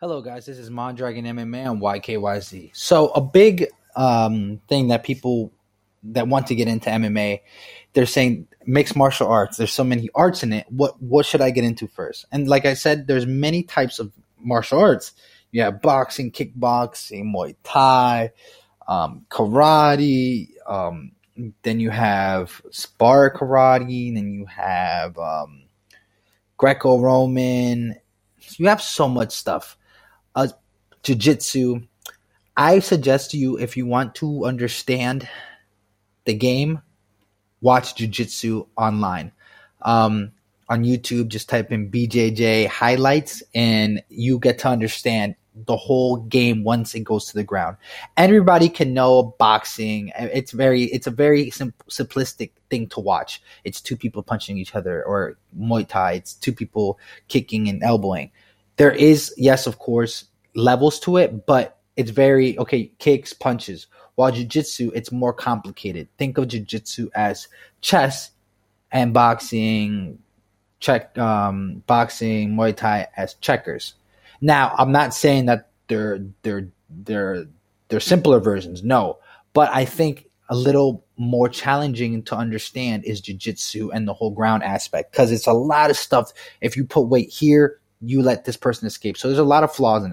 Hello, guys. This is Mondragon MMA on YKYZ. So, a big um, thing that people that want to get into MMA, they're saying mixed martial arts. There's so many arts in it. What what should I get into first? And like I said, there's many types of martial arts. You have boxing, kickboxing, Muay Thai, um, karate. Um, then you have spar karate. Then you have um, Greco-Roman. You have so much stuff uh, jiu-jitsu i suggest to you if you want to understand the game watch jiu-jitsu online. Um, on youtube just type in bjj highlights and you get to understand the whole game once it goes to the ground. Everybody can know boxing. It's very it's a very sim- simplistic thing to watch. It's two people punching each other or muay thai. It's two people kicking and elbowing. There is yes of course levels to it but it's very okay kicks punches while jiu-jitsu it's more complicated think of jiu-jitsu as chess and boxing check um, boxing muay thai as checkers now i'm not saying that they're they're they're they're simpler versions no but i think a little more challenging to understand is jiu-jitsu and the whole ground aspect because it's a lot of stuff if you put weight here you let this person escape. So there's a lot of flaws in it.